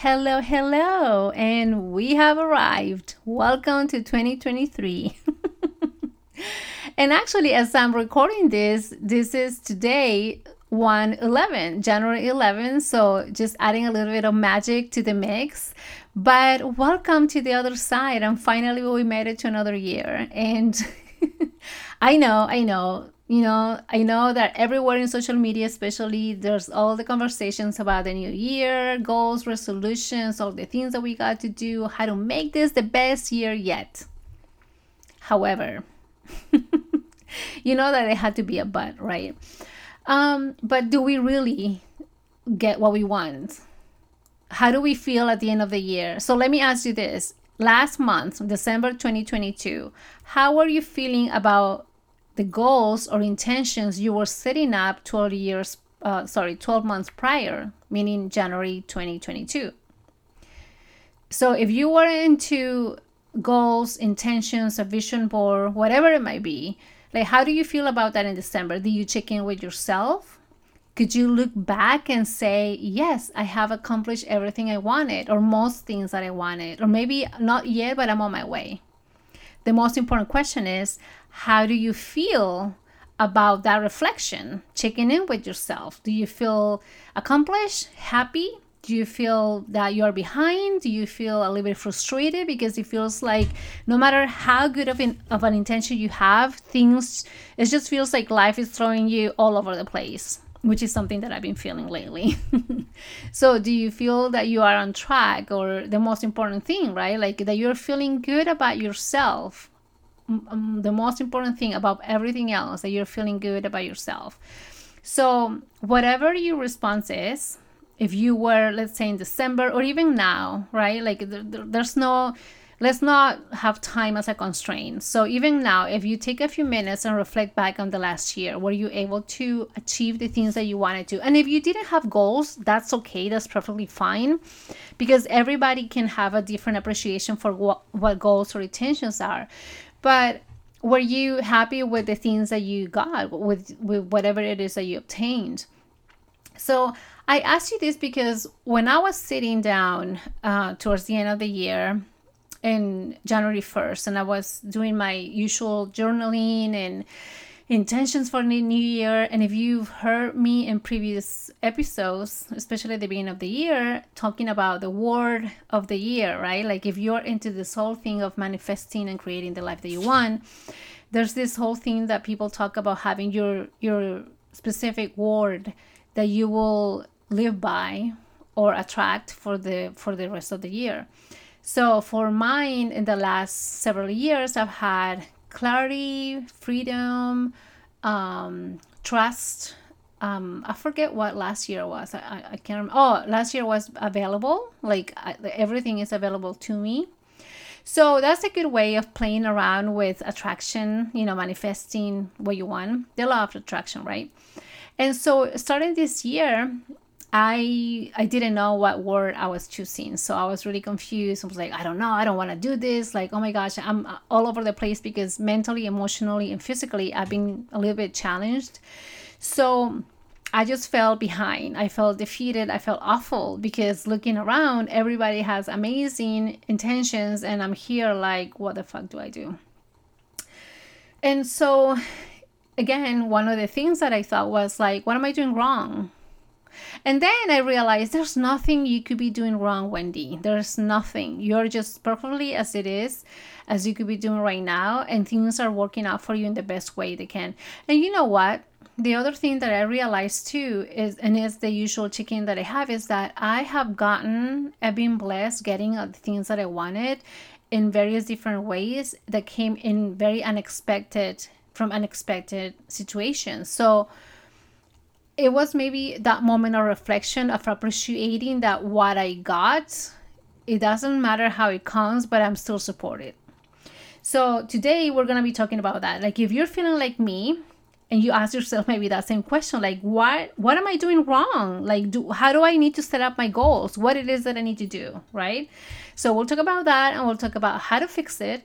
Hello, hello, and we have arrived. Welcome to 2023. and actually, as I'm recording this, this is today 1 11, January 11. So just adding a little bit of magic to the mix. But welcome to the other side. And finally, we made it to another year. And I know, I know, you know, I know that everywhere in social media, especially, there's all the conversations about the new year, goals, resolutions, all the things that we got to do, how to make this the best year yet. However, you know that it had to be a but, right? Um, but do we really get what we want? How do we feel at the end of the year? So let me ask you this. Last month, December 2022, how are you feeling about the goals or intentions you were setting up 12 years, uh, sorry, 12 months prior, meaning January 2022? So if you were into goals, intentions, a vision board, whatever it might be, like, how do you feel about that in December? Do you check in with yourself? Could you look back and say, yes, I have accomplished everything I wanted, or most things that I wanted, or maybe not yet, but I'm on my way? The most important question is, how do you feel about that reflection? Checking in with yourself. Do you feel accomplished, happy, do you feel that you're behind do you feel a little bit frustrated because it feels like no matter how good of an, of an intention you have things it just feels like life is throwing you all over the place which is something that i've been feeling lately so do you feel that you are on track or the most important thing right like that you're feeling good about yourself um, the most important thing about everything else that you're feeling good about yourself. So whatever your response is if you were let's say in december or even now right? Like there's no let's not have time as a constraint. So even now if you take a few minutes and reflect back on the last year were you able to achieve the things that you wanted to? And if you didn't have goals that's okay. That's perfectly fine. Because everybody can have a different appreciation for what, what goals or intentions are but were you happy with the things that you got with with whatever it is that you obtained? So I asked you this because when I was sitting down uh, towards the end of the year, in January 1st, and I was doing my usual journaling and intentions for the new year. And if you've heard me in previous episodes, especially at the beginning of the year, talking about the word of the year, right? Like if you're into this whole thing of manifesting and creating the life that you want, there's this whole thing that people talk about having your your specific word that you will live by or attract for the for the rest of the year. So for mine in the last several years I've had clarity, freedom, um, trust. Um, I forget what last year was. I, I can't remember. Oh, last year was available. Like I, everything is available to me. So that's a good way of playing around with attraction, you know, manifesting what you want. The law of attraction, right? And so starting this year, I I didn't know what word I was choosing. So I was really confused. I was like, I don't know, I don't want to do this. Like, oh my gosh, I'm uh, all over the place because mentally, emotionally, and physically I've been a little bit challenged. So I just felt behind. I felt defeated. I felt awful because looking around, everybody has amazing intentions and I'm here like, what the fuck do I do? And so again, one of the things that I thought was like, what am I doing wrong? And then I realized there's nothing you could be doing wrong, Wendy. There's nothing. You're just perfectly as it is, as you could be doing right now, and things are working out for you in the best way they can. And you know what? The other thing that I realized too is, and it's the usual chicken that I have, is that I have gotten, I've been blessed getting the things that I wanted in various different ways that came in very unexpected from unexpected situations. So, it was maybe that moment of reflection of appreciating that what I got, it doesn't matter how it comes, but I'm still supported. So today we're gonna be talking about that. Like if you're feeling like me and you ask yourself maybe that same question, like what what am I doing wrong? Like do how do I need to set up my goals? What it is that I need to do, right? So we'll talk about that and we'll talk about how to fix it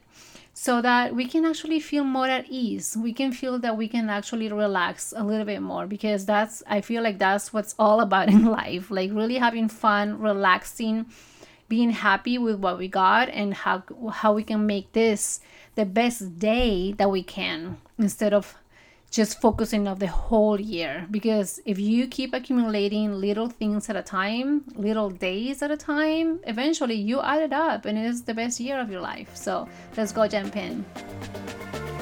so that we can actually feel more at ease. We can feel that we can actually relax a little bit more because that's, I feel like that's what's all about in life. Like really having fun, relaxing, being happy with what we got, and how, how we can make this the best day that we can instead of just focusing on the whole year. Because if you keep accumulating little things at a time little days at a time eventually you add it up and it's the best year of your life. So let's go jump in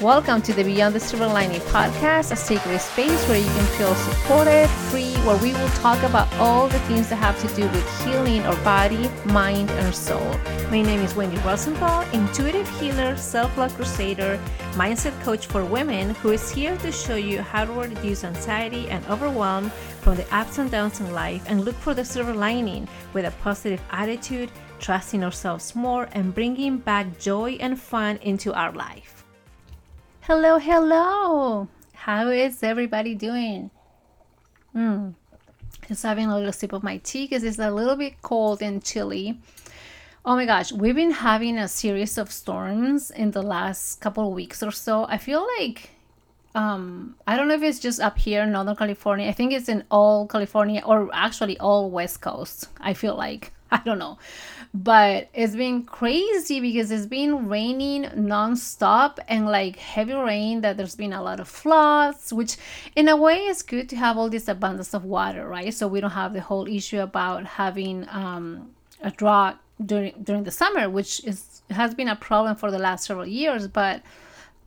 Welcome to the Beyond the Silver Lining podcast, a sacred space where you can feel supported, free, where we will talk about all the things that have to do with healing our body, mind, and soul. My name is Wendy Rosenthal, intuitive healer, self love crusader, mindset coach for women who is here to show you how to reduce anxiety and overwhelm from the ups and downs in life and look for the silver lining with a positive attitude, trusting ourselves more, and bringing back joy and fun into our life. Hello, hello. How is everybody doing? Mm. Just having a little sip of my tea because it's a little bit cold and chilly. Oh my gosh, we've been having a series of storms in the last couple weeks or so. I feel like um I don't know if it's just up here in Northern California. I think it's in all California or actually all West Coast. I feel like I don't know but it's been crazy because it's been raining nonstop and like heavy rain that there's been a lot of floods which in a way is good to have all this abundance of water right? So we don't have the whole issue about having um, a drought during during the summer which is has been a problem for the last several years. But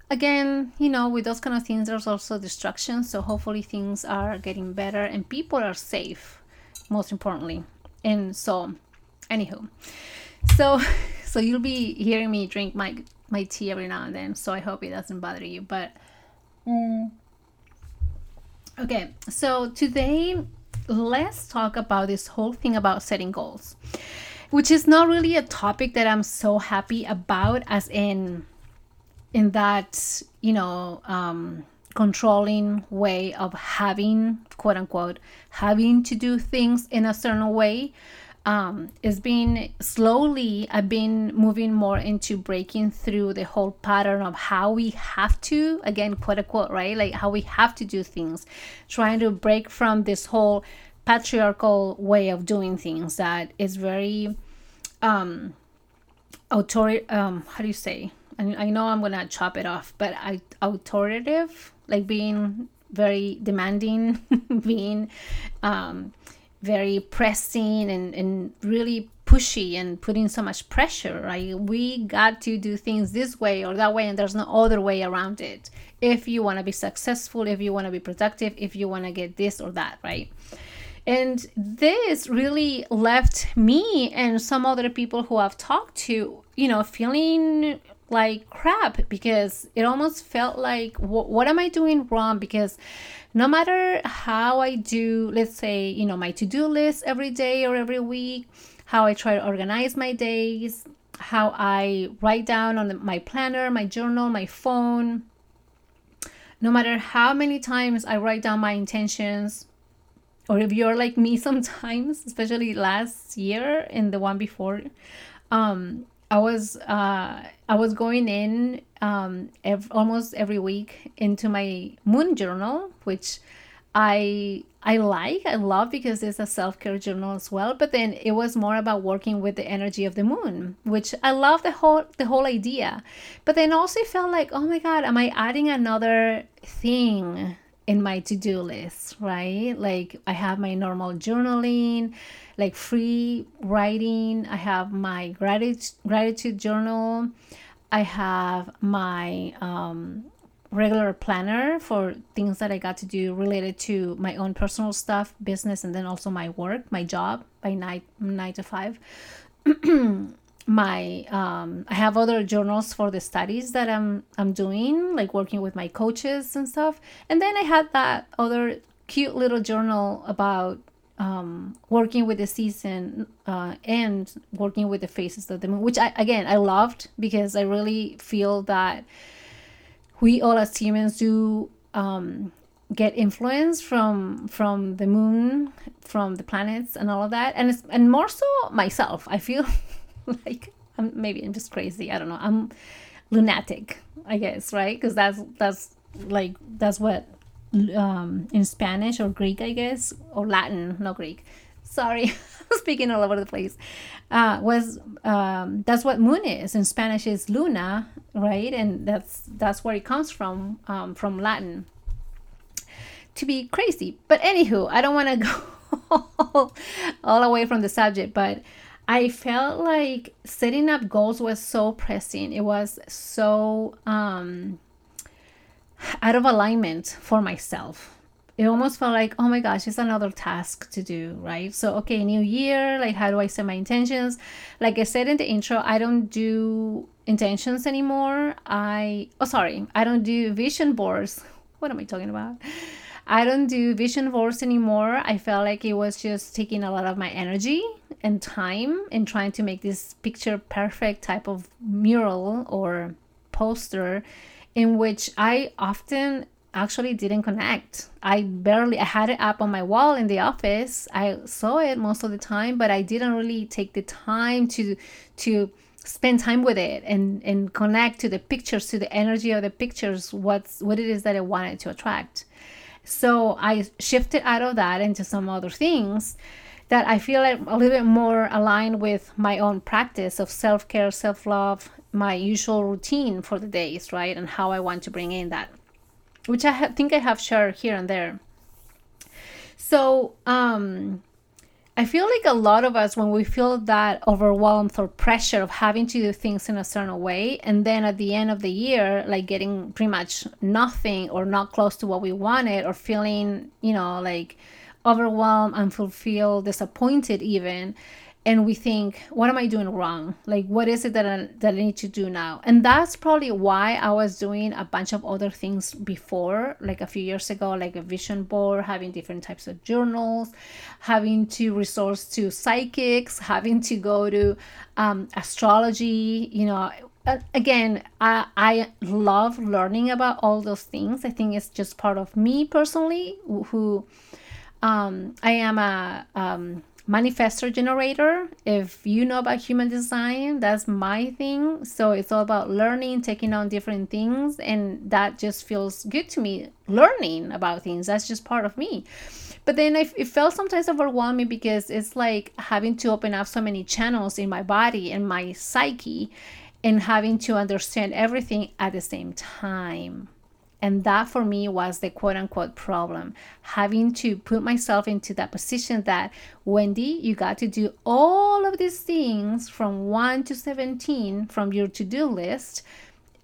again you know with those kind of things there's also destruction. So hopefully things are getting better and people are safe most importantly. And so Anywho, so so you'll be hearing me drink my my tea every now and then. So I hope it doesn't bother you. But mm, okay, so today let's talk about this whole thing about setting goals, which is not really a topic that I'm so happy about, as in in that you know um, controlling way of having quote unquote having to do things in a certain way um, it's been slowly i've been moving more into breaking through the whole pattern of how we have to again quote unquote right? Like how we have to do things. Trying to break from this whole patriarchal way of doing things that is very um author um how do you say? I, I know i'm gonna chop it off but I, authoritative like being very demanding being um very pressing and, and really pushy and putting so much pressure right? We got to do things this way or that way and there's no other way around it. If you want to be successful if you want to be productive if you want to get this or that right? And this really left me and some other people who I've talked to, you know, feeling like crap because it almost felt like, what am I doing wrong? Because no matter how I do, let's say, you know, my to do list every day or every week, how I try to organize my days, how I write down on my planner, my journal, my phone, no matter how many times I write down my intentions, or if you're like me sometimes, especially last year and the one before, um, I was uh, I was going in um, ev- almost every week into my moon journal, which I I like, I love because it's a self care journal as well. But then it was more about working with the energy of the moon, which I love the whole the whole idea. But then also felt like, oh my god, am I adding another thing in my to do list, right? Like I have my normal journaling, like free writing. I have my gratitude gratitude journal. I have my um, regular planner for things that I got to do related to my own personal stuff, business, and then also my work, my job by night nine to five. my um, I have other journals for the studies that I'm I'm doing, like working with my coaches and stuff. And then I had that other cute little journal about um, working with the season uh, and working with the phases of the moon, which I again I loved because I really feel that we all as humans do um, get influence from from the moon, from the planets, and all of that, and it's, and more so myself. I feel like I'm maybe I'm just crazy. I don't know. I'm lunatic, I guess, right? Because that's that's like that's what um, in Spanish or Greek, I guess, or Latin, not Greek. Sorry, speaking all over the place. Uh, was um, that's what moon is in Spanish is luna, right? And that's that's where it comes from um, from Latin. To be crazy, but anywho, I don't want to go all away from the subject, but I felt like setting up goals was so pressing. It was so um, out of alignment for myself. It almost felt like, oh my gosh, it's another task to do, right? So, okay, new year, like, how do I set my intentions? Like I said in the intro, I don't do intentions anymore. I, oh, sorry, I don't do vision boards. What am I talking about? I don't do vision boards anymore. I felt like it was just taking a lot of my energy and time in trying to make this picture perfect type of mural or poster in which I often actually didn't connect. I barely I had it up on my wall in the office. I saw it most of the time, but I didn't really take the time to to spend time with it and and connect to the pictures, to the energy of the pictures, what's what it is that I wanted to attract. So I shifted out of that into some other things that I feel like a little bit more aligned with my own practice of self care, self love, my usual routine for the days, right? And how I want to bring in that, which I ha- think I have shared here and there. So, um, I feel like a lot of us, when we feel that overwhelmed or pressure of having to do things in a certain way, and then at the end of the year, like getting pretty much nothing or not close to what we wanted, or feeling, you know, like overwhelmed, unfulfilled, disappointed, even, and we think what am i doing wrong? Like what is it that I, that I need to do now? And that's probably why i was doing a bunch of other things before like a few years ago like a vision board having different types of journals having to resource to psychics having to go to um, astrology you know. Again I, I love learning about all those things. I think it's just part of me personally who um, i am a um, manifestor generator. If you know about human design that's my thing. So it's all about learning taking on different things and that just feels good to me learning about things. That's just part of me. But then it felt sometimes overwhelming because it's like having to open up so many channels in my body and my psyche and having to understand everything at the same time and that for me was the quote unquote problem. Having to put myself into that position that, Wendy, you got to do all of these things from 1 to 17 from your to do list,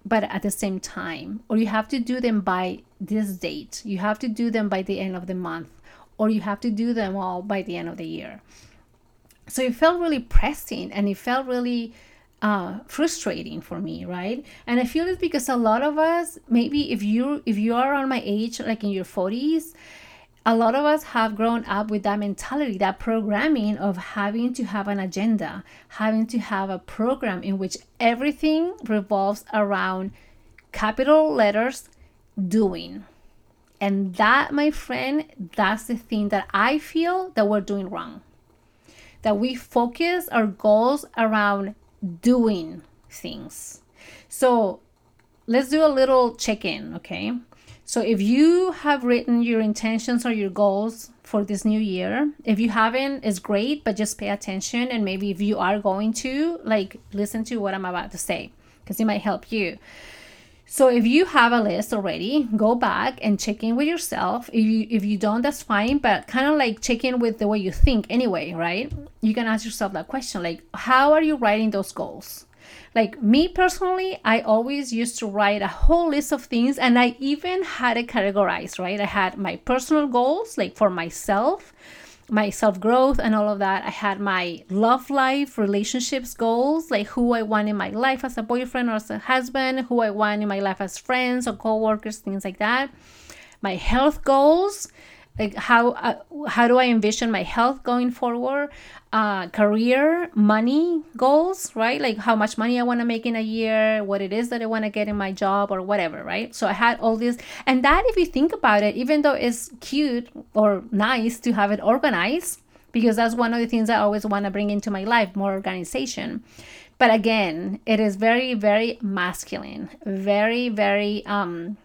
but at the same time. Or you have to do them by this date. You have to do them by the end of the month. Or you have to do them all by the end of the year. So it felt really pressing and it felt really uh, frustrating for me right? And i feel it because a lot of us maybe if you if you are on my age like in your 40s a lot of us have grown up with that mentality that programming of having to have an agenda having to have a program in which everything revolves around capital letters doing. And that my friend that's the thing that i feel that we're doing wrong. That we focus our goals around doing things. So let's do a little check in, okay? So if you have written your intentions or your goals for this new year, if you haven't, it's great, but just pay attention. And maybe if you are going to, like, listen to what I'm about to say because it might help you. So if you have a list already, go back and check in with yourself. If you if you don't, that's fine, but kind of like check in with the way you think anyway, right? You can ask yourself that question like how are you writing those goals? Like me personally, I always used to write a whole list of things and I even had it categorized, right? I had my personal goals like for myself my self growth and all of that. I had my love life, relationships goals, like who I want in my life as a boyfriend or as a husband, who I want in my life as friends or co workers, things like that. My health goals, like how uh, how do I envision my health going forward? Uh, career, money goals, right? Like how much money I want to make in a year, what it is that I want to get in my job, or whatever, right? So I had all this, and that if you think about it, even though it's cute or nice to have it organized, because that's one of the things I always want to bring into my life more organization. But again, it is very, very masculine, very, very, um,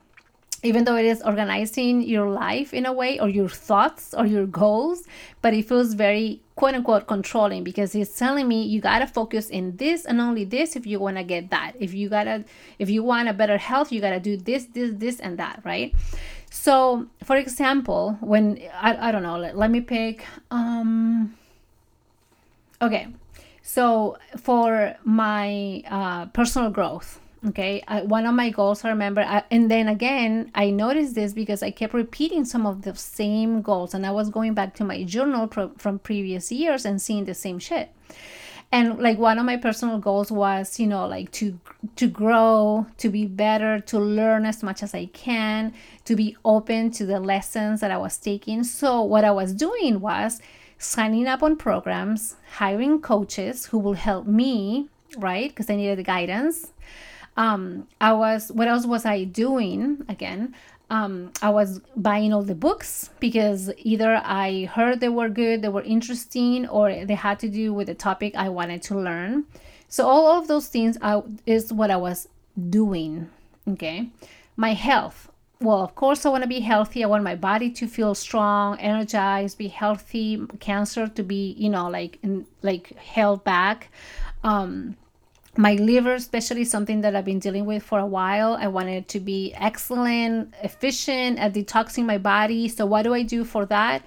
even though it is organizing your life in a way or your thoughts or your goals, but it feels very quote unquote controlling because it's telling me you gotta focus in this and only this if you wanna get that. If you gotta, if you want a better health, you gotta do this, this, this, and that, right? So, for example, when I, I don't know, let, let me pick, um, okay, so for my uh, personal growth, okay, uh, one of my goals I remember, uh, and then again, I noticed this because I kept repeating some of the same goals, and I was going back to my journal pro- from previous years and seeing the same shit. And like one of my personal goals was you know like to to grow to be better to learn as much as i can to be open to the lessons that i was taking. So what i was doing was signing up on programs hiring coaches who will help me right? Because i needed the guidance um i was what else was i doing again um, I was buying all the books because either I heard they were good, they were interesting, or they had to do with the topic I wanted to learn. So all of those things I, is what I was doing. Okay, my health. Well, of course, I want to be healthy. I want my body to feel strong, energized, be healthy. Cancer to be, you know, like like held back. Um, my liver especially something that i've been dealing with for a while. I wanted to be excellent efficient at detoxing my body. So what do i do for that?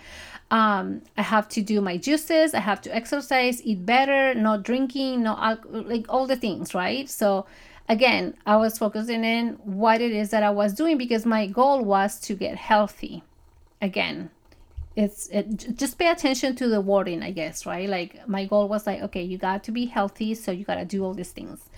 Um, i have to do my juices. I have to exercise eat better not drinking no alcohol like all the things right? So again i was focusing in what it is that i was doing because my goal was to get healthy again it's it, just pay attention to the wording i guess right? Like my goal was like okay you got to be healthy so you got to do all these things.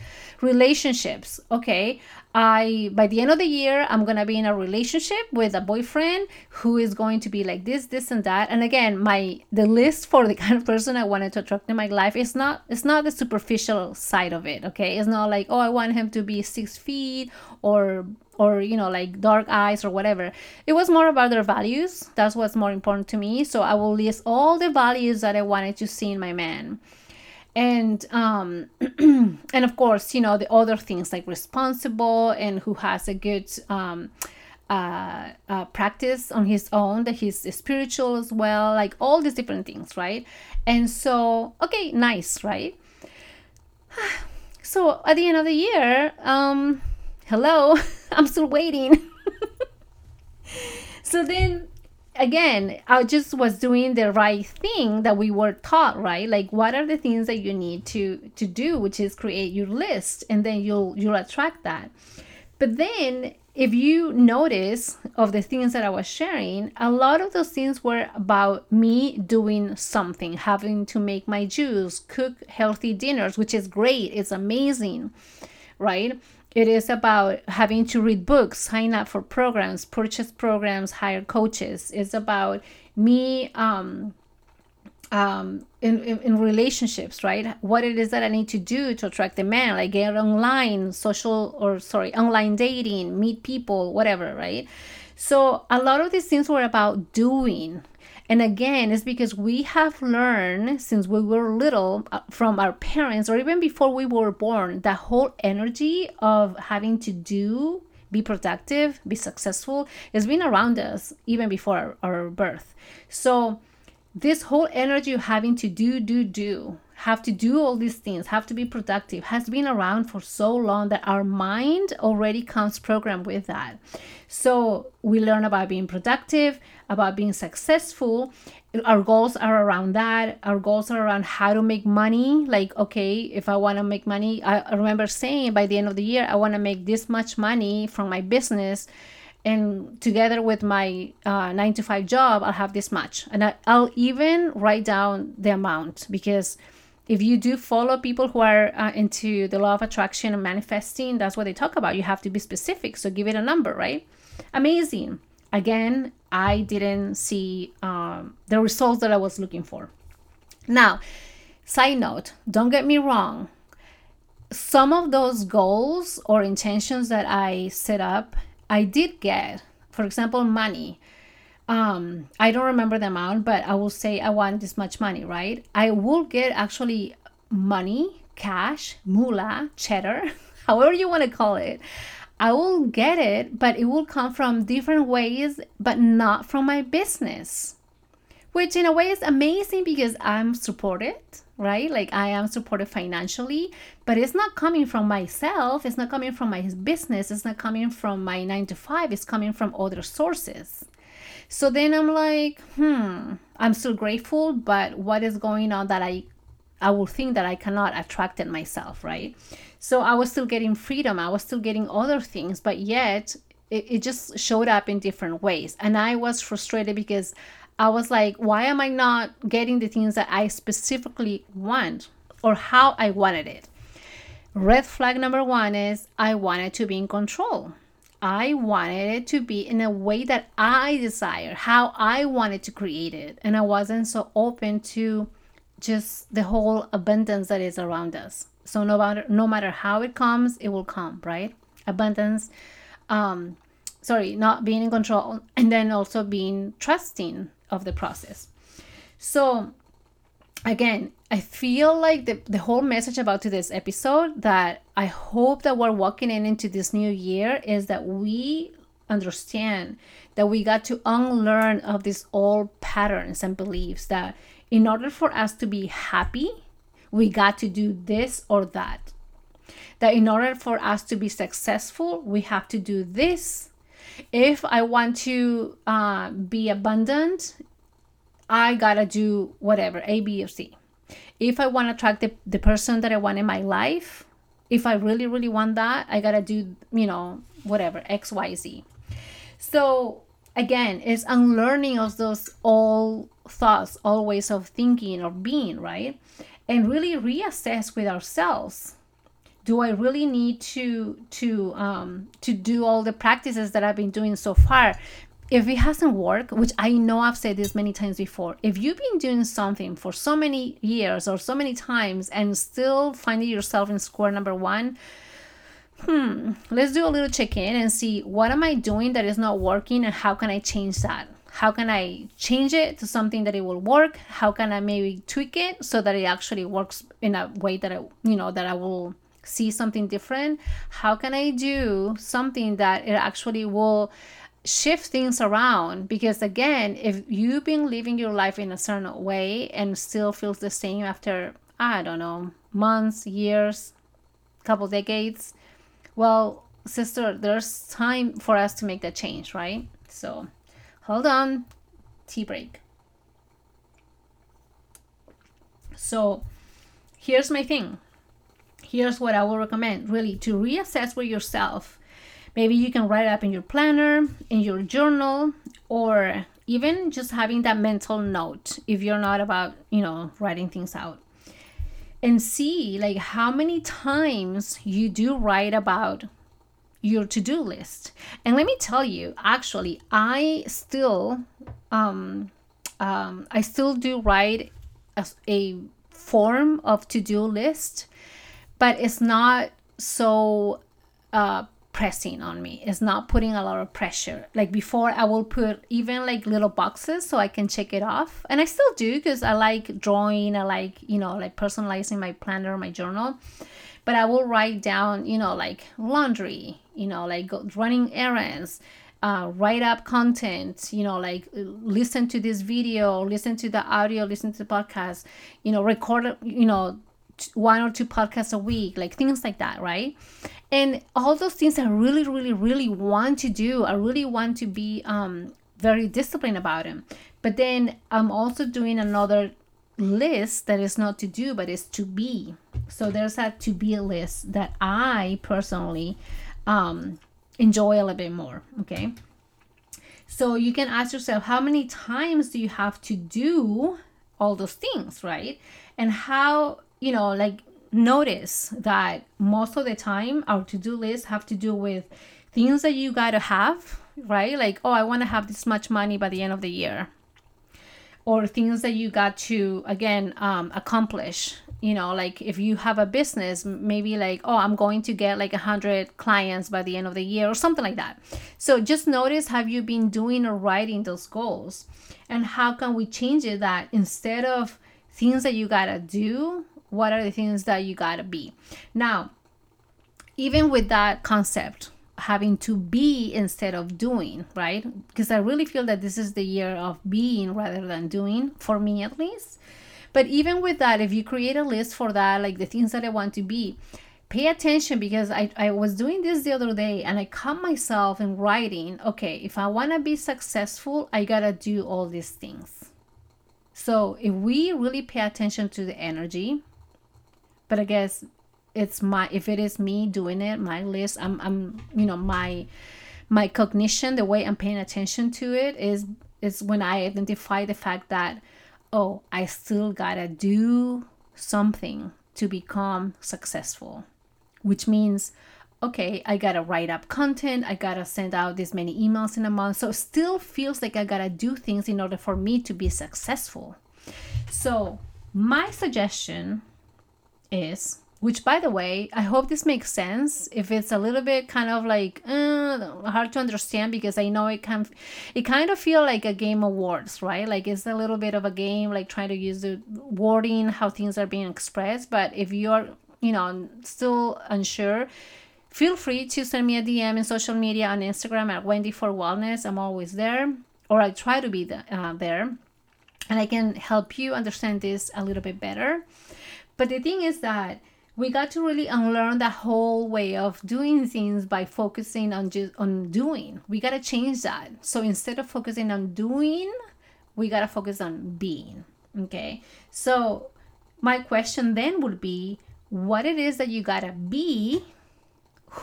Relationships okay. I by the end of the year i'm gonna be in a relationship with a boyfriend who is going to be like this this and that. And again my the list for the kind of person i wanted to attract in my life is not it's not the superficial side of it okay? It's not like oh i want him to be six feet or or you know like dark eyes or whatever. It was more about their values. That's what's more important to me. So i will list all the values that i wanted to see in my man. And um and of course you know the other things like responsible and who has a good um uh, uh, practice on his own that he's spiritual as well like all these different things right? And so okay nice right? So at the end of the year um hello, I'm still waiting. so then again, I just was doing the right thing that we were taught, right? Like what are the things that you need to to do, which is create your list and then you'll you'll attract that. But then if you notice of the things that I was sharing, a lot of those things were about me doing something, having to make my juice, cook healthy dinners, which is great. It's amazing, right? It is about having to read books, sign up for programs, purchase programs, hire coaches. It's about me um, um, in, in, in, relationships, right? What it is that I need to do to attract the man, like get online, social or sorry, online dating, meet people, whatever, right? So a lot of these things were about doing, and again, it's because we have learned since we were little uh, from our parents or even before we were born, that whole energy of having to do, be productive, be successful has been around us even before our, our birth. So, this whole energy of having to do, do, do, have to do all these things, have to be productive, has been around for so long that our mind already comes programmed with that. So we learn about being productive, about being successful. Our goals are around that. Our goals are around how to make money. Like, okay, if I want to make money, I remember saying by the end of the year, I want to make this much money from my business and together with my uh, nine to five job i'll have this much and I, i'll even write down the amount because if you do follow people who are uh, into the law of attraction and manifesting that's what they talk about. You have to be specific so give it a number right? Amazing. Again i didn't see um, the results that i was looking for. Now side note don't get me wrong. Some of those goals or intentions that i set up I did get, for example, money. Um i don't remember the amount but i will say i want this much money right? I will get actually money cash moolah cheddar however you want to call it. I will get it but it will come from different ways but not from my business which in a way is amazing because i'm supported right? Like i am supported financially but it's not coming from myself it's not coming from my business it's not coming from my 9 to 5 it's coming from other sources so then I'm like, hmm, I'm still grateful, but what is going on that I I will think that I cannot attract it myself, right? So I was still getting freedom, I was still getting other things, but yet it, it just showed up in different ways. And I was frustrated because I was like, why am I not getting the things that I specifically want or how I wanted it? Red flag number one is I wanted to be in control. I wanted it to be in a way that I desire, how I wanted to create it. And I wasn't so open to just the whole abundance that is around us. So no matter no matter how it comes, it will come, right? Abundance, um, sorry, not being in control, and then also being trusting of the process. So again, I feel like the, the whole message about today's episode that I hope that we're walking in into this new year is that we understand that we got to unlearn of these old patterns and beliefs that in order for us to be happy, we got to do this or that. That in order for us to be successful, we have to do this. If I want to uh, be abundant, I gotta do whatever, A, B, or C. If I want to attract the, the person that I want in my life, if I really, really want that, I gotta do, you know, whatever, X, Y, Z. So again, it's unlearning of those all thoughts, all ways of thinking or being, right? And really reassess with ourselves. Do I really need to to um, to do all the practices that I've been doing so far? If it hasn't worked, which I know I've said this many times before, if you've been doing something for so many years or so many times and still finding yourself in square number one, hmm, let's do a little check in and see what am I doing that is not working and how can I change that? How can I change it to something that it will work? How can I maybe tweak it so that it actually works in a way that I, you know, that I will see something different? How can I do something that it actually will shift things around because again if you've been living your life in a certain way and still feels the same after i don't know months years couple decades well sister there's time for us to make that change right? So hold on. Tea break. So here's my thing. Here's what i will recommend really to reassess with yourself Maybe you can write up in your planner, in your journal, or even just having that mental note if you're not about, you know, writing things out. And see like how many times you do write about your to-do list. And let me tell you, actually, I still um um I still do write a, a form of to-do list, but it's not so uh pressing on me. It's not putting a lot of pressure. Like before i will put even like little boxes so i can check it off. And i still do because i like drawing. I like you know like personalizing my planner my journal. But i will write down you know like laundry you know like running errands uh, write up content you know like listen to this video listen to the audio listen to the podcast you know record you know one or two podcasts a week, like things like that, right? And all those things I really, really, really want to do. I really want to be um, very disciplined about them. But then I'm also doing another list that is not to do, but is to be. So there's a to be list that I personally um, enjoy a little bit more. Okay. So you can ask yourself, how many times do you have to do all those things, right? And how you know, like notice that most of the time our to-do list have to do with things that you got to have, right? Like, oh, I want to have this much money by the end of the year. or things that you got to again um, accomplish you know like if you have a business maybe like oh i'm going to get like a 100 clients by the end of the year or something like that so just notice have you been doing or writing those goals and how can we change it that instead of things that you gotta do what are the things that you gotta be. Now even with that concept having to be instead of doing right? Because i really feel that this is the year of being rather than doing for me at least. But even with that, if you create a list for that, like the things that I want to be, pay attention because I, I was doing this the other day and I caught myself in writing, okay, if I want to be successful, I got to do all these things. So if we really pay attention to the energy, but I guess it's my if it is me doing it, my list, I'm I'm you know, my my cognition, the way I'm paying attention to it is is when I identify the fact that oh, I still gotta do something to become successful, which means, okay, I gotta write up content, I gotta send out this many emails in a month. So still feels like I gotta do things in order for me to be successful. So, my suggestion is which by the way i hope this makes sense. If it's a little bit kind of like uh, hard to understand because i know it can it kind of feel like a game of words right? Like it's a little bit of a game like trying to use the wording how things are being expressed. But if you're you know still unsure feel free to send me a dm in social media on instagram at wendy for wellness. I'm always there. Or i try to be the, uh, there. And i can help you understand this a little bit better but the thing is that we got to really unlearn the whole way of doing things by focusing on just on doing. We got to change that. So instead of focusing on doing we got to focus on being okay? So my question then would be what it is that you got to be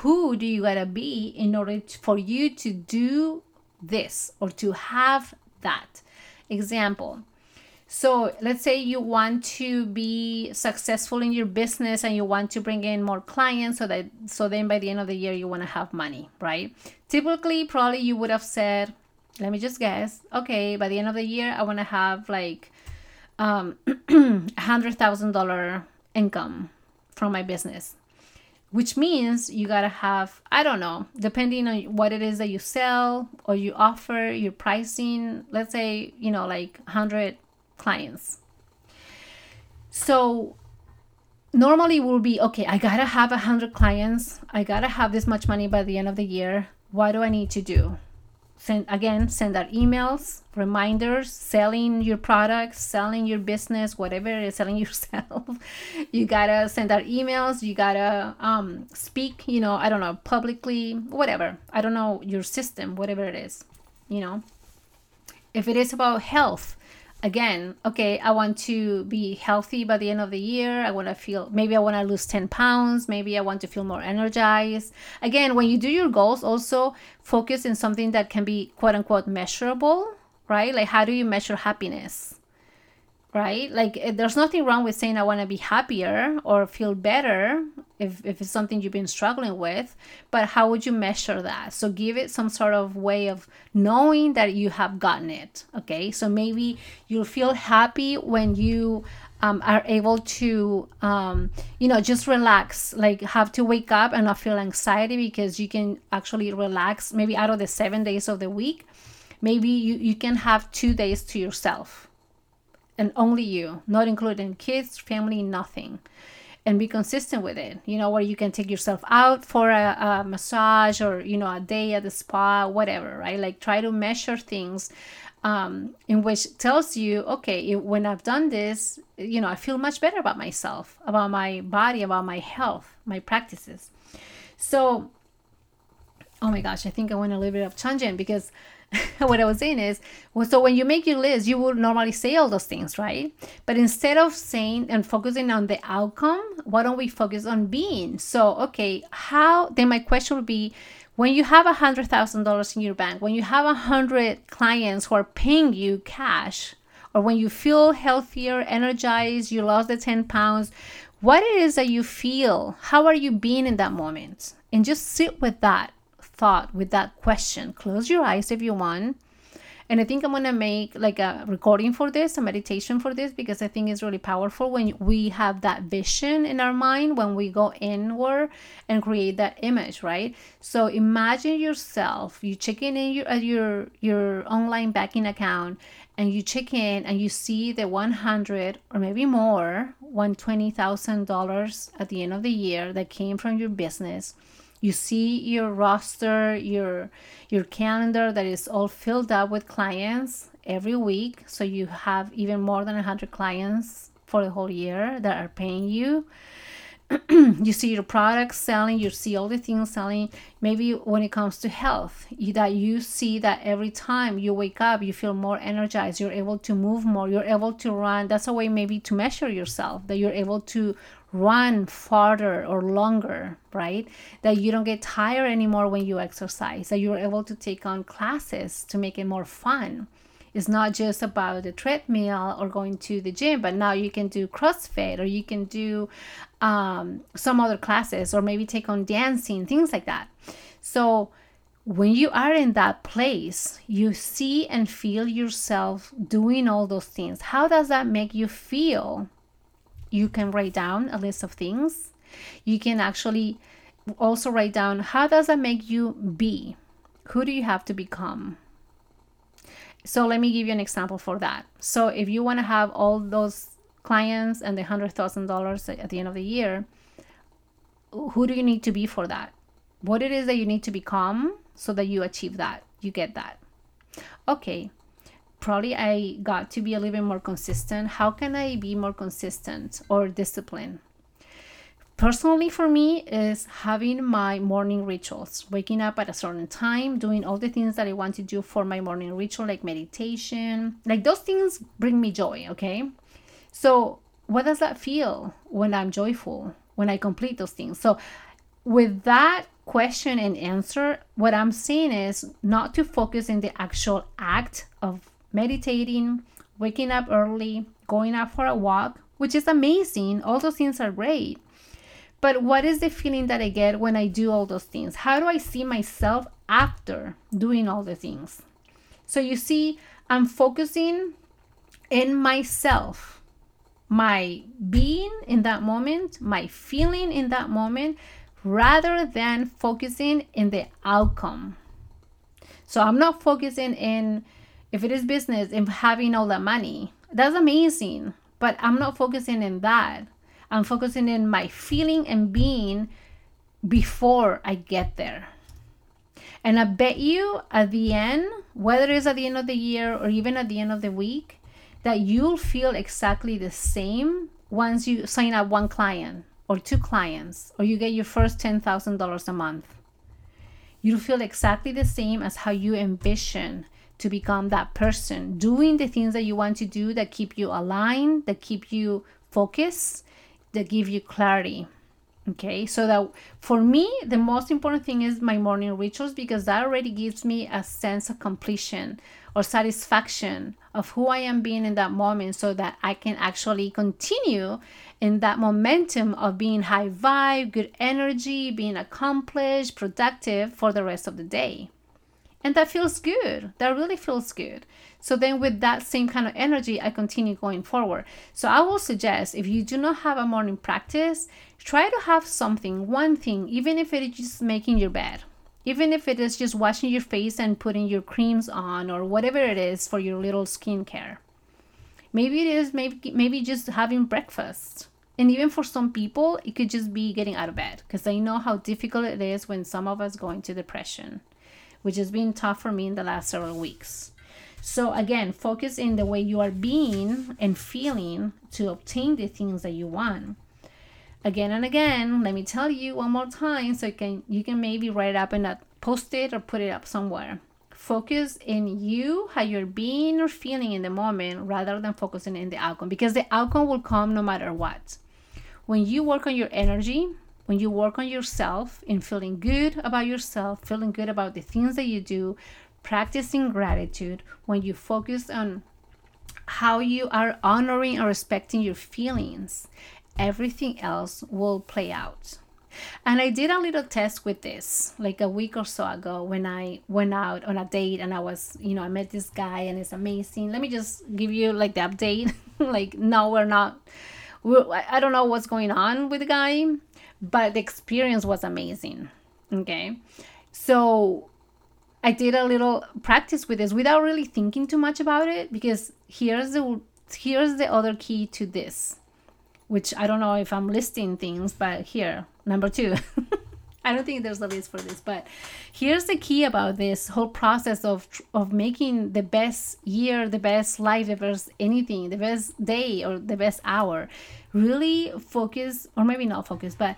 who do you got to be in order to, for you to do this or to have that? Example so let's say you want to be successful in your business and you want to bring in more clients so that so then by the end of the year you want to have money, right? Typically, probably you would have said, let me just guess, okay, by the end of the year I want to have like um hundred thousand dollar income from my business which means you gotta have i don't know depending on what it is that you sell or you offer your pricing let's say you know like 100 clients. So normally will be okay, I gotta have a hundred clients, I gotta have this much money by the end of the year. What do I need to do? Send again, send out emails, reminders, selling your products, selling your business, whatever it is, selling yourself. you gotta send out emails, you gotta um, speak, you know, I don't know, publicly, whatever. I don't know your system, whatever it is, you know. If it is about health, again, okay, I want to be healthy by the end of the year. I want to feel, maybe I want to lose 10 pounds. Maybe I want to feel more energized. Again, when you do your goals, also focus in something that can be quote unquote measurable, right? Like, how do you measure happiness? right? Like eh, there's nothing wrong with saying I want to be happier or feel better if, if it's something you've been struggling with, but how would you measure that? So give it some sort of way of knowing that you have gotten it, okay? So maybe you'll feel happy when you um, are able to, um, you know, just relax, like have to wake up and not feel anxiety because you can actually relax maybe out of the seven days of the week. Maybe you, you can have two days to yourself and only you, not including kids, family, nothing. And be consistent with it, you know, where you can take yourself out for a, a massage or, you know, a day at the spa, whatever, right? Like try to measure things um, in which tells you, okay, when I've done this, you know, I feel much better about myself, about my body, about my health, my practices. So, oh my gosh, I think I went a little bit of tangent because what I was saying is, well, so when you make your list, you would normally say all those things, right? But instead of saying and focusing on the outcome, why don't we focus on being? So, okay, how then my question would be when you have a hundred thousand dollars in your bank, when you have a hundred clients who are paying you cash, or when you feel healthier, energized, you lost the 10 pounds, what it is that you feel, how are you being in that moment? And just sit with that thought, with that question. Close your eyes if you want And I think I'm gonna make like a recording for this, a meditation for this, because I think it's really powerful when we have that vision in our mind when we go inward and create that image, right? So imagine yourself, you check in your at your your online banking account and you check in and you see the 100 or maybe more, $120,000 at the end of the year that came from your business you see your roster your your calendar that is all filled up with clients every week. So you have even more than 100 clients for the whole year that are paying you. You see your products selling you see all the things selling. Maybe when it comes to health you, that you see that every time you wake up you feel more energized you're able to move more you're able to run. That's a way maybe to measure yourself that you're able to run farther or longer, right? That you don't get tired anymore when you exercise, that you're able to take on classes to make it more fun. It's not just about the treadmill or going to the gym, but now you can do CrossFit or you can do um, some other classes or maybe take on dancing, things like that. So, when you are in that place, you see and feel yourself doing all those things. How does that make you feel? You can write down a list of things. You can actually also write down how does that make you be? Who do you have to become? So let me give you an example for that. So if you want to have all those clients and the hundred thousand dollars at the end of the year, who do you need to be for that? What it is that you need to become so that you achieve that, you get that. Okay, probably I got to be a little bit more consistent. How can I be more consistent or disciplined? Personally, for me, is having my morning rituals, waking up at a certain time, doing all the things that I want to do for my morning ritual, like meditation. Like those things bring me joy, okay? So, what does that feel when I'm joyful, when I complete those things? So, with that question and answer, what I'm saying is not to focus in the actual act of meditating, waking up early, going out for a walk, which is amazing. All those things are great. But what is the feeling that I get when I do all those things? How do I see myself after doing all the things? So you see, I'm focusing in myself, my being in that moment, my feeling in that moment, rather than focusing in the outcome. So I'm not focusing in if it is business and having all that money, that's amazing. But I'm not focusing in that. I'm focusing in my feeling and being before I get there. And I bet you at the end, whether it's at the end of the year or even at the end of the week, that you'll feel exactly the same once you sign up one client or two clients or you get your first $10,000 a month. You'll feel exactly the same as how you envision to become that person. Doing the things that you want to do that keep you aligned that keep you focused that give you clarity. Okay? So that for me the most important thing is my morning rituals because that already gives me a sense of completion or satisfaction of who i am being in that moment so that i can actually continue in that momentum of being high vibe good energy being accomplished productive for the rest of the day and that feels good. That really feels good. So then with that same kind of energy, I continue going forward. So I will suggest if you do not have a morning practice, try to have something, one thing, even if it is just making your bed. Even if it is just washing your face and putting your creams on or whatever it is for your little skincare. Maybe it is maybe maybe just having breakfast. And even for some people, it could just be getting out of bed because I know how difficult it is when some of us go into depression which has been tough for me in the last several weeks. So, again, focus in the way you are being and feeling to obtain the things that you want. Again and again, let me tell you one more time so you can you can maybe write it up and post it or put it up somewhere. Focus in you, how you're being or feeling in the moment rather than focusing in the outcome because the outcome will come no matter what. When you work on your energy, when you work on yourself in feeling good about yourself, feeling good about the things that you do, practicing gratitude, when you focus on how you are honoring and respecting your feelings, everything else will play out. And I did a little test with this like a week or so ago when I went out on a date and I was, you know, I met this guy and it's amazing. Let me just give you like the update. like, no, we're not, we're, I don't know what's going on with the guy, but the experience was amazing. Okay. So I did a little practice with this without really thinking too much about it because here's the here's the other key to this which I don't know if I'm listing things, but here, number two. I don't think there's a list for this, but here's the key about this whole process of of making the best year, the best life, the best anything, the best day or the best hour. Really focus, or maybe not focus, but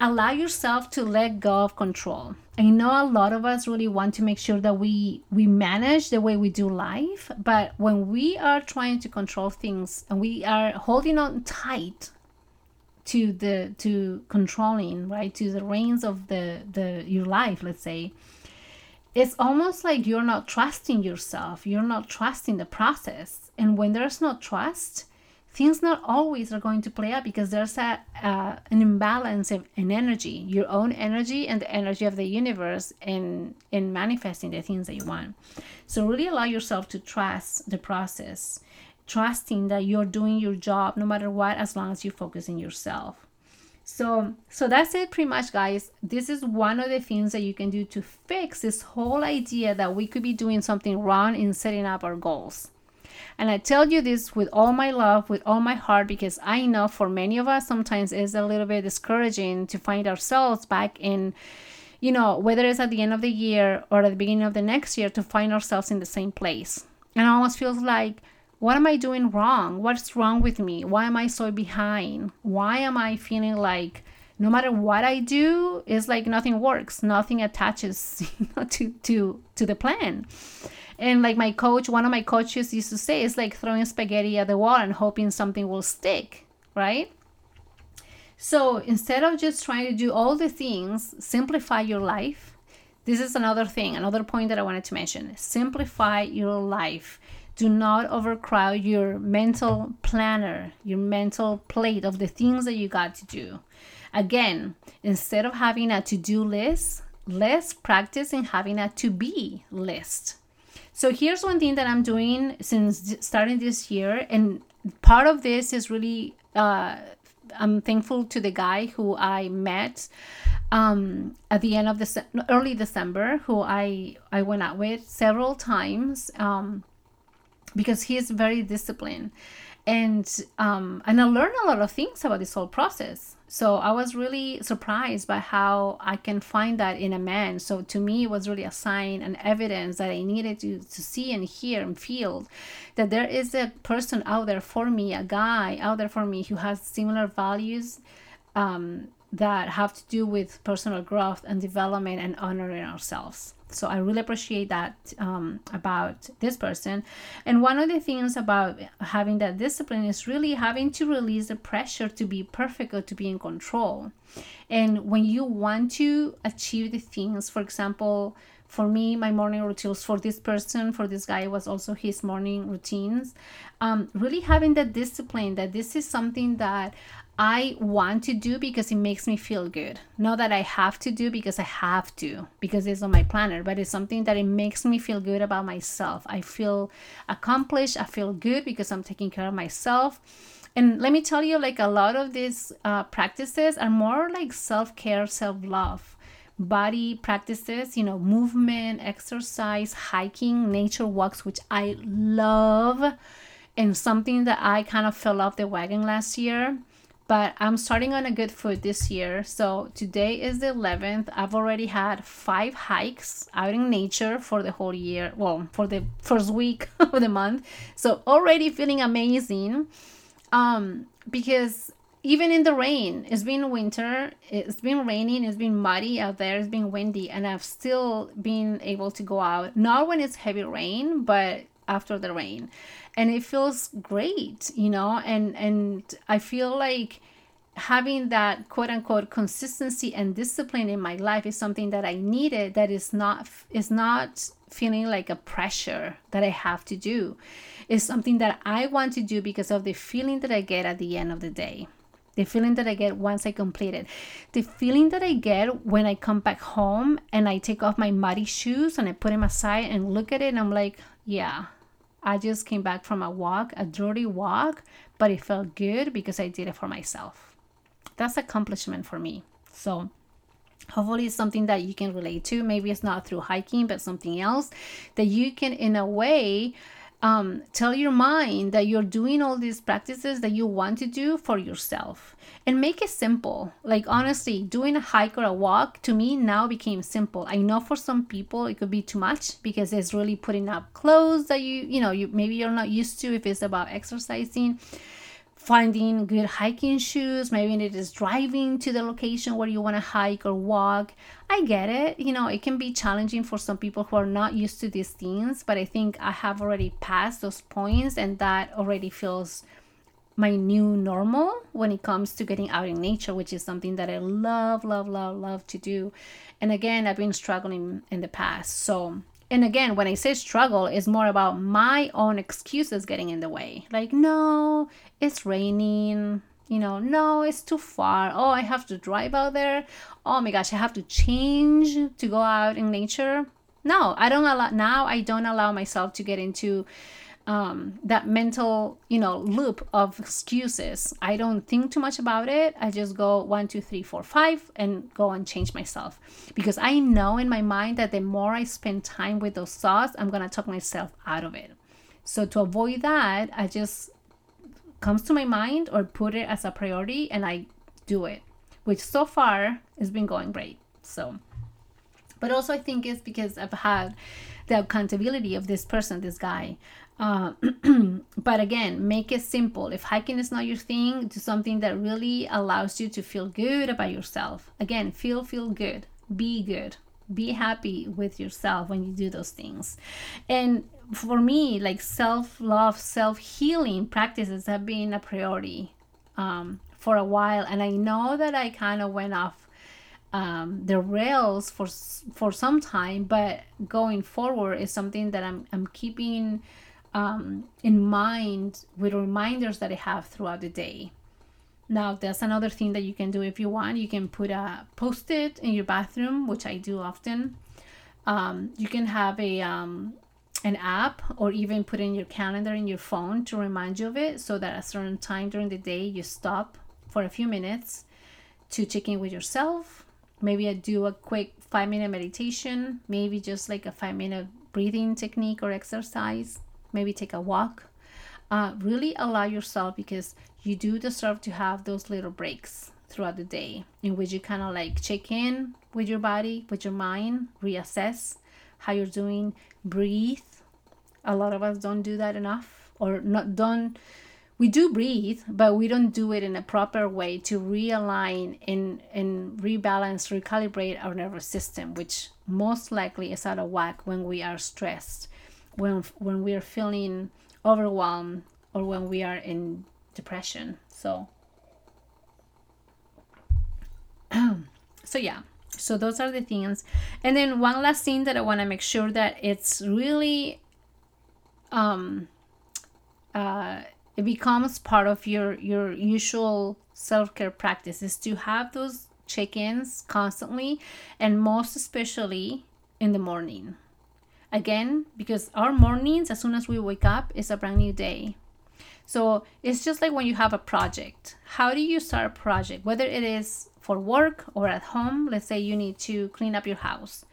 allow yourself to let go of control. I know a lot of us really want to make sure that we we manage the way we do life, but when we are trying to control things and we are holding on tight to the to controlling, right, to the reins of the the your life, let's say, it's almost like you're not trusting yourself, you're not trusting the process. And when there's no trust, things not always are going to play out because there's a uh, an imbalance of, in energy your own energy and the energy of the universe in in manifesting the things that you want. So really allow yourself to trust the process trusting that you're doing your job no matter what as long as you focus in yourself. So so that's it pretty much guys. This is one of the things that you can do to fix this whole idea that we could be doing something wrong in setting up our goals and I tell you this with all my love, with all my heart, because I know for many of us, sometimes it's a little bit discouraging to find ourselves back in, you know, whether it's at the end of the year or at the beginning of the next year, to find ourselves in the same place. And it almost feels like, what am I doing wrong? What's wrong with me? Why am I so behind? Why am I feeling like no matter what I do, it's like nothing works, nothing attaches you know, to to to the plan. And like my coach, one of my coaches used to say, it's like throwing spaghetti at the wall and hoping something will stick, right? So instead of just trying to do all the things, simplify your life. This is another thing, another point that I wanted to mention. Simplify your life. Do not overcrowd your mental planner, your mental plate of the things that you got to do. Again, instead of having a to do list, let's practice in having a to be list. So here's one thing that I'm doing since starting this year, and part of this is really uh, I'm thankful to the guy who I met um, at the end of the early December, who I I went out with several times um, because he is very disciplined, and um, and I learned a lot of things about this whole process. So I was really surprised by how I can find that in a man. So to me, it was really a sign and evidence that I needed to, to see and hear and feel that there is a person out there for me, a guy out there for me who has similar values um, that have to do with personal growth and development and honoring ourselves. So I really appreciate that um, about this person. And one of the things about having that discipline is really having to release the pressure to be perfect or to be in control. And when you want to achieve the things, for example, for me, my morning routines for this person, for this guy, was also his morning routines. Um, really having that discipline that this is something that I want to do because it makes me feel good. Not that I have to do because I have to, because it's on my planner, but it's something that it makes me feel good about myself. I feel accomplished. I feel good because I'm taking care of myself. And let me tell you, like a lot of these uh, practices are more like self care, self love, body practices, you know, movement, exercise, hiking, nature walks, which I love, and something that I kind of fell off the wagon last year but I'm starting on a good foot this year. So today is the 11th. I've already had five hikes out in nature for the whole year. Well, for the first week of the month. So already feeling amazing. Um, because even in the rain, it's been winter, it's been raining, it's been muddy out there, it's been windy, and I've still been able to go out. Not when it's heavy rain, but after the rain and it feels great you know and and i feel like having that quote unquote consistency and discipline in my life is something that i needed that is not is not feeling like a pressure that i have to do. Is something that i want to do because of the feeling that i get at the end of the day. The feeling that I get once I complete it, the feeling that I get when I come back home and I take off my muddy shoes and I put them aside and look at it and I'm like, yeah, I just came back from a walk, a dirty walk, but it felt good because I did it for myself. That's accomplishment for me. So hopefully it's something that you can relate to. Maybe it's not through hiking, but something else that you can in a way um, tell your mind that you're doing all these practices that you want to do for yourself. And make it simple. Like honestly doing a hike or a walk to me now became simple. I know for some people it could be too much because it's really putting up clothes that you you know you maybe you're not used to if it's about exercising finding good hiking shoes. Maybe it is driving to the location where you want to hike or walk. I get it. You know, it can be challenging for some people who are not used to these things, but I think I have already passed those points and that already feels my new normal when it comes to getting out in nature, which is something that I love, love, love, love to do. And again, I've been struggling in the past. So and again, when I say struggle, it's more about my own excuses getting in the way. Like, no, it's raining. You know, no, it's too far. Oh, I have to drive out there. Oh my gosh, I have to change to go out in nature. No, I don't allow now. I don't allow myself to get into um, that mental, you know, loop of excuses. I don't think too much about it. I just go one, two, three, four, five, and go and change myself because I know in my mind that the more I spend time with those thoughts, I'm gonna talk myself out of it. So to avoid that, I just comes to my mind or put it as a priority and I do it, which so far has been going great. So, but also I think it's because I've had the accountability of this person, this guy. Uh, but again, make it simple. If hiking is not your thing, do something that really allows you to feel good about yourself. Again, feel feel good, be good, be happy with yourself when you do those things. And for me, like self love, self healing practices have been a priority um, for a while, and I know that I kind of went off um, the rails for for some time, but going forward is something that I'm I'm keeping um, in mind with reminders that I have throughout the day. Now, that's another thing that you can do if you want. You can put a post it in your bathroom, which I do often. Um, you can have a um, an app or even put in your calendar in your phone to remind you of it so that at a certain time during the day you stop for a few minutes to check in with yourself. Maybe I do a quick five minute meditation, maybe just like a five minute breathing technique or exercise maybe take a walk. Uh, really allow yourself because you do deserve to have those little breaks throughout the day in which you kind of like check in with your body, with your mind, reassess how you're doing, breathe. A lot of us don't do that enough or not don't we do breathe, but we don't do it in a proper way to realign and, and rebalance, recalibrate our nervous system, which most likely is out of whack when we are stressed when when we are feeling overwhelmed or when we are in depression. So so yeah. So those are the things. And then one last thing that i want to make sure that it's really um uh it becomes part of your your usual self-care practices to have those check-ins constantly and most especially in the morning again because our mornings as soon as we wake up is a brand new day. So it's just like when you have a project. How do you start a project? Whether it is for work or at home let's say you need to clean up your house.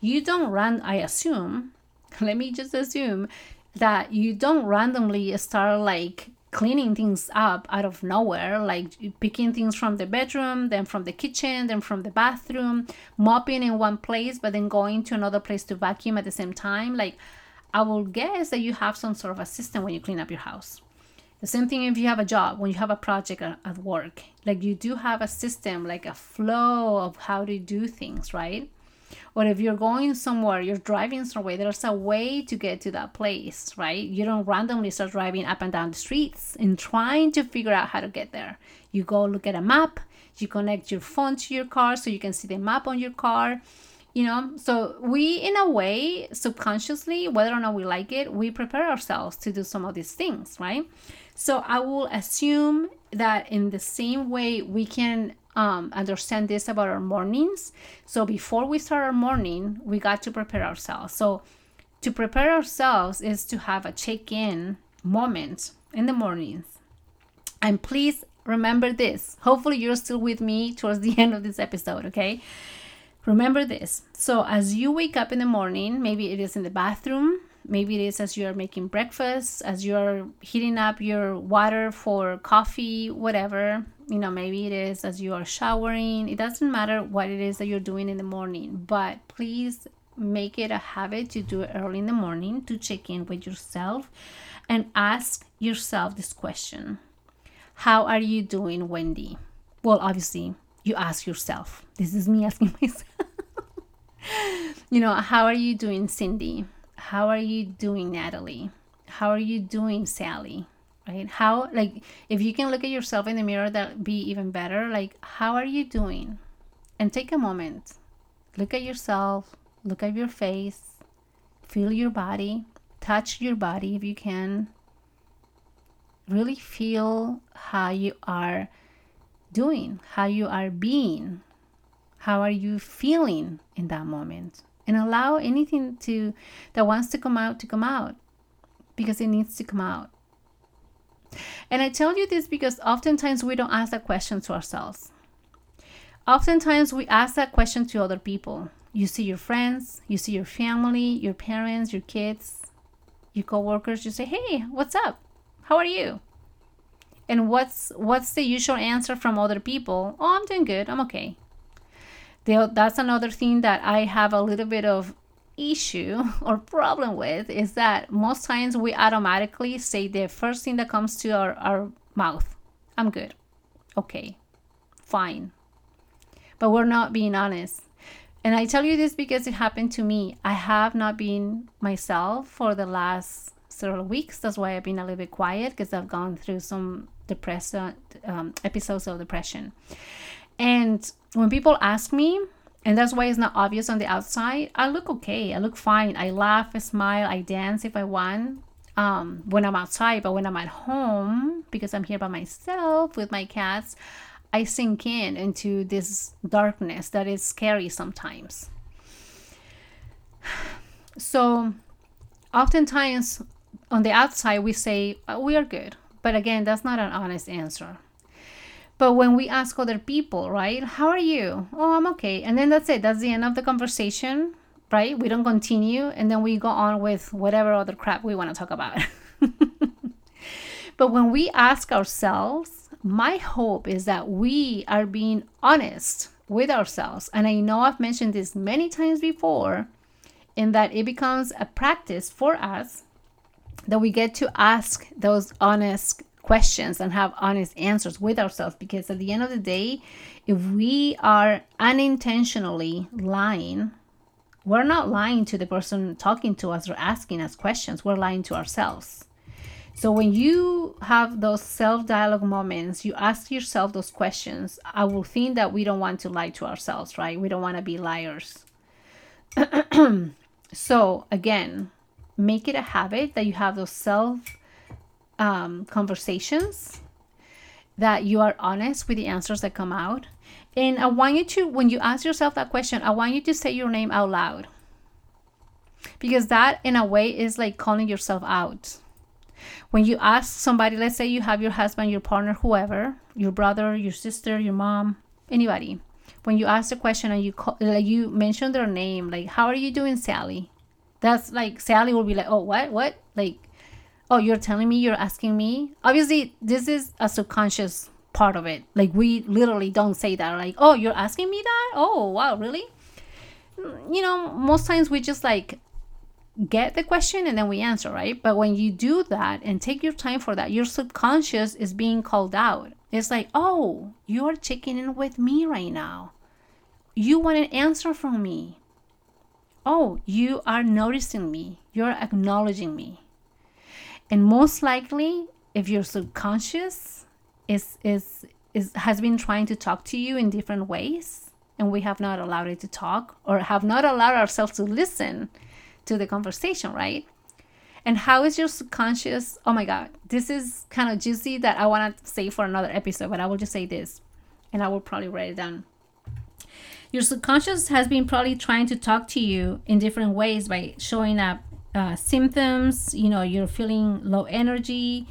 You don't run i assume let me just assume that you don't randomly start like cleaning things up out of nowhere, like picking things from the bedroom, then from the kitchen, then from the bathroom, mopping in one place, but then going to another place to vacuum at the same time. Like, I will guess that you have some sort of a system when you clean up your house. The same thing if you have a job, when you have a project at work, like you do have a system, like a flow of how to do things, right? Or if you're going somewhere you're driving somewhere there's a way to get to that place right? You don't randomly start driving up and down the streets and trying to figure out how to get there. You go look at a map you connect your phone to your car so you can see the map on your car you know? So we in a way subconsciously whether or not we like it we prepare ourselves to do some of these things right? So i will assume that in the same way we can um, understand this about our mornings. So before we start our morning, we got to prepare ourselves. So to prepare ourselves is to have a check in moment in the mornings. And please remember this. Hopefully, you're still with me towards the end of this episode, okay? Remember this. So, as you wake up in the morning, maybe it is in the bathroom, maybe it is as you're making breakfast, as you're heating up your water for coffee, whatever. You know, maybe it is as you are showering. It doesn't matter what it is that you're doing in the morning, but please make it a habit to do it early in the morning to check in with yourself and ask yourself this question How are you doing, Wendy? Well, obviously, you ask yourself. This is me asking myself. you know, how are you doing, Cindy? How are you doing, Natalie? How are you doing, Sally? Right? How, like, if you can look at yourself in the mirror, that'd be even better. Like, how are you doing? And take a moment. Look at yourself, look at your face, feel your body, touch your body if you can. Really feel how you are doing, how you are being, how are you feeling in that moment and allow anything to that wants to come out to come out because it needs to come out. And i tell you this because oftentimes we don't ask that question to ourselves. Oftentimes we ask that question to other people. You see your friends you see your family your parents your kids your coworkers you say hey what's up? How are you? And what's what's the usual answer from other people? Oh i'm doing good. I'm okay that's another thing that I have a little bit of issue or problem with is that most times we automatically say the first thing that comes to our, our mouth I'm good. Okay. Fine. But we're not being honest. And I tell you this because it happened to me. I have not been myself for the last several weeks. That's why I've been a little bit quiet because I've gone through some depressant um, episodes of depression. And when people ask me, and that's why it's not obvious on the outside, I look okay. I look fine. I laugh, I smile, I dance if I want. Um, when I'm outside, but when I'm at home, because I'm here by myself with my cats, I sink in into this darkness that is scary sometimes. So, oftentimes on the outside, we say, oh, We are good. But again, that's not an honest answer. But when we ask other people, right, how are you? Oh, I'm okay. And then that's it. That's the end of the conversation, right? We don't continue. And then we go on with whatever other crap we want to talk about. but when we ask ourselves, my hope is that we are being honest with ourselves. And I know I've mentioned this many times before, in that it becomes a practice for us that we get to ask those honest questions and have honest answers with ourselves because at the end of the day if we are unintentionally lying we're not lying to the person talking to us or asking us questions. We're lying to ourselves. So when you have those self-dialogue moments you ask yourself those questions i will think that we don't want to lie to ourselves right? We don't want to be liars. So again make it a habit that you have those self um, conversations that you are honest with the answers that come out. And I want you to, when you ask yourself that question, I want you to say your name out loud. Because that, in a way, is like calling yourself out. When you ask somebody, let's say you have your husband, your partner, whoever, your brother, your sister, your mom, anybody, when you ask the question and you call, like you mention their name, like, how are you doing, Sally? That's like, Sally will be like, oh, what, what? Like, oh you're telling me you're asking me? Obviously this is a subconscious part of it. Like we literally don't say that. Like oh you're asking me that? Oh wow really? Mm, you know most times we just like get the question and then we answer right? But when you do that and take your time for that your subconscious is being called out. It's like oh you are checking in with me right now. You want an answer from me. Oh you are noticing me. You're acknowledging me and most likely if your subconscious is is is has been trying to talk to you in different ways and we have not allowed it to talk or have not allowed ourselves to listen to the conversation right And how is your subconscious? Oh my God, this is kind of juicy that I want to say for another episode, but I will just say this and I will probably write it down. Your subconscious has been probably trying to talk to you in different ways by showing up uh, symptoms. You know, you're feeling low energy,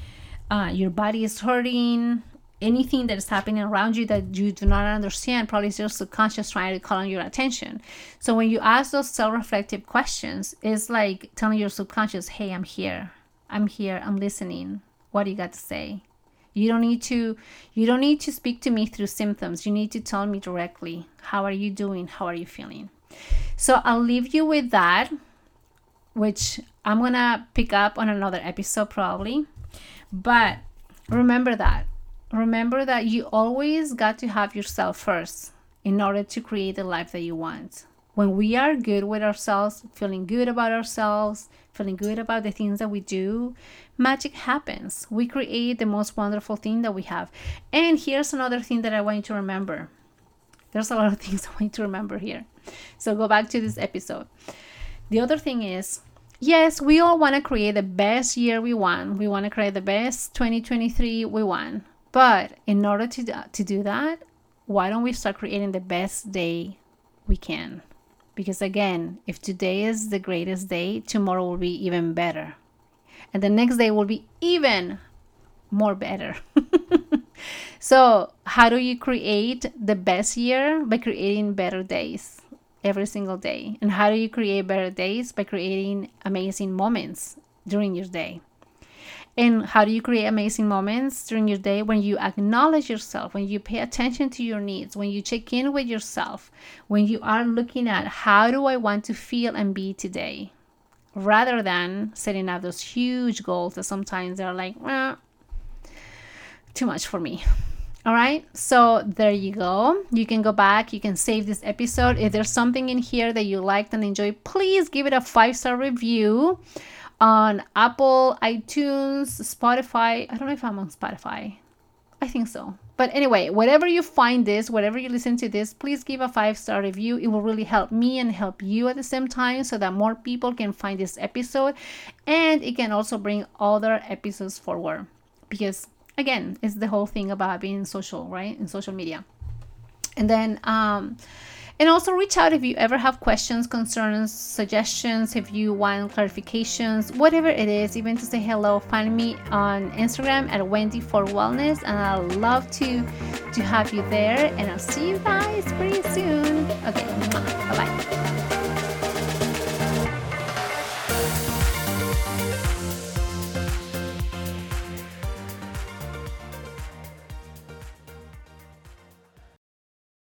uh, your body is hurting, anything that is happening around you that you do not understand probably is your subconscious trying to call on your attention. So when you ask those self-reflective questions it's like telling your subconscious hey i'm here. I'm here. I'm listening. What do you got to say? You don't need to you don't need to speak to me through symptoms. You need to tell me directly how are you doing? How are you feeling? So i'll leave you with that which i'm gonna pick up on another episode probably but remember that remember that you always got to have yourself first in order to create the life that you want. When we are good with ourselves, feeling good about ourselves, feeling good about the things that we do, magic happens. We create the most wonderful thing that we have. And here's another thing that I want you to remember. There's a lot of things I want you to remember here. So go back to this episode. The other thing is, yes, we all want to create the best year we want. We want to create the best 2023 we want. But in order to, to do that, why don't we start creating the best day we can? Because again, if today is the greatest day, tomorrow will be even better. And the next day will be even more better. so, how do you create the best year? By creating better days every single day. And how do you create better days? By creating amazing moments during your day. And how do you create amazing moments during your day? When you acknowledge yourself, when you pay attention to your needs, when you check in with yourself, when you are looking at how do I want to feel and be today, rather than setting up those huge goals that sometimes they're like, well, too much for me. All right, so there you go. You can go back, you can save this episode. If there's something in here that you liked and enjoyed, please give it a five star review on Apple, iTunes, Spotify. I don't know if I'm on Spotify. I think so. But anyway, whatever you find this, whatever you listen to this, please give a five star review. It will really help me and help you at the same time so that more people can find this episode and it can also bring other episodes forward. Because again, it's the whole thing about being social, right? In social media. And then um and also reach out if you ever have questions, concerns, suggestions, if you want clarifications, whatever it is, even to say hello, find me on Instagram at Wendy for Wellness. And I'd love to to have you there. And I'll see you guys pretty soon.